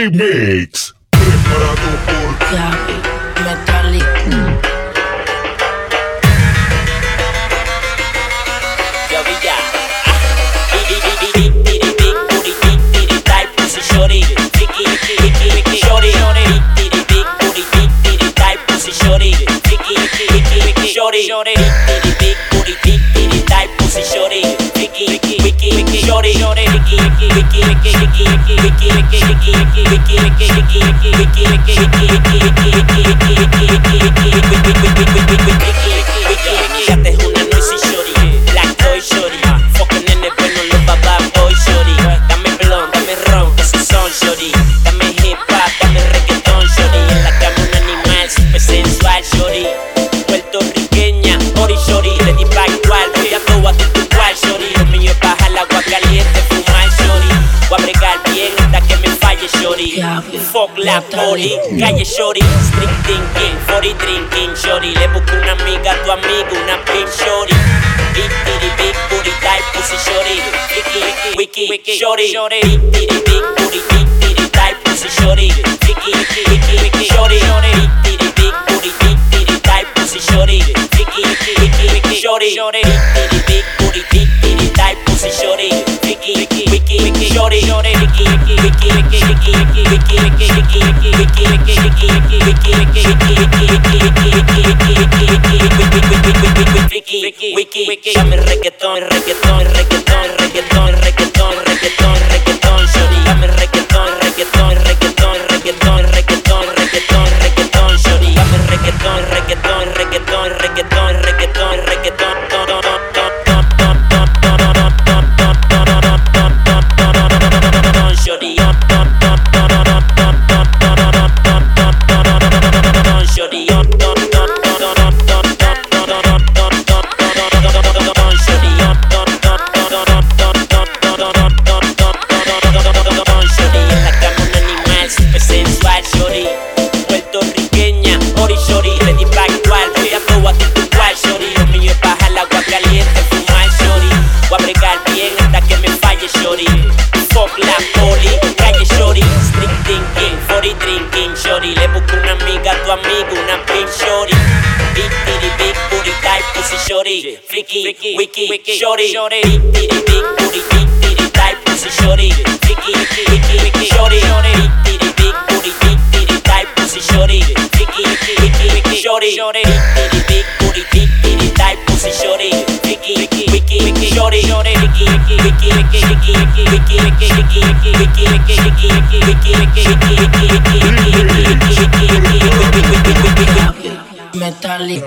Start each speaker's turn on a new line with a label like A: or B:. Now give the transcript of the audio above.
A: Remix. Preparado por
B: Gaby Metallic.
C: Mm. Shorty, Vicky, Vicky, Shorty, Big, Big, Booty, Big, Big, Type Pussy, Shorty, Vicky, Vicky, Shorty, Shorty, Big, Big, Booty, Big, Big, Type Pussy, Shorty, Vicky, Vicky, Shorty, Shorty, Thank you. Hasta que me falle shorty. Fuck la poli, calle shorty, street thinking, 40 drinking shorty. Le busco una amiga a tu amigo, una pin shorty. Big titty, big booty type pussy shorty. Wiki, wiki, shorty. Big titty, big booty, big titty type pussy shorty. Wiki, wiki, shorty. Big titty, big booty, big titty type pussy shorty. Wiki, wiki, wiki, wiki, shorty. Big titty, big booty, big titty type pussy shorty. Wiki, wiki, wiki, wiki, shorty. Wiki, wiki, wiki, wiki, wiki, wiki, wiki, wiki, wiki, wiki, wiki, wiki, wiki, wiki, wiki, wiki, wiki, wiki, wiki, dame reggaetón, reggaetón, reggaetón, reggaetón, reggaetón, reggaetón, reggaetón, shorty, dame reggaetón, reggaetón, reggaetón, reggaetón, reggaetón, reggaetón, reggaetón, shorty, dame reggaetón, reggaetón, reggaetón, reggaetón, reggaetón, reggaetón, fuck la poli, calle, shorty, street thinking, 40 drinking, shorty, le busco una amiga a tu amigo, una pin, shorty, big titty, big booty type pussy, shorty, freaky, wiki, wiki, shorty, big titty, big booty, big titty type pussy, shorty, freaky, wiki, wiki, wiki, shorty, big titty, big booty, big titty type pussy, shorty, freaky, wiki, wiki, wiki, shorty,
B: Metallic.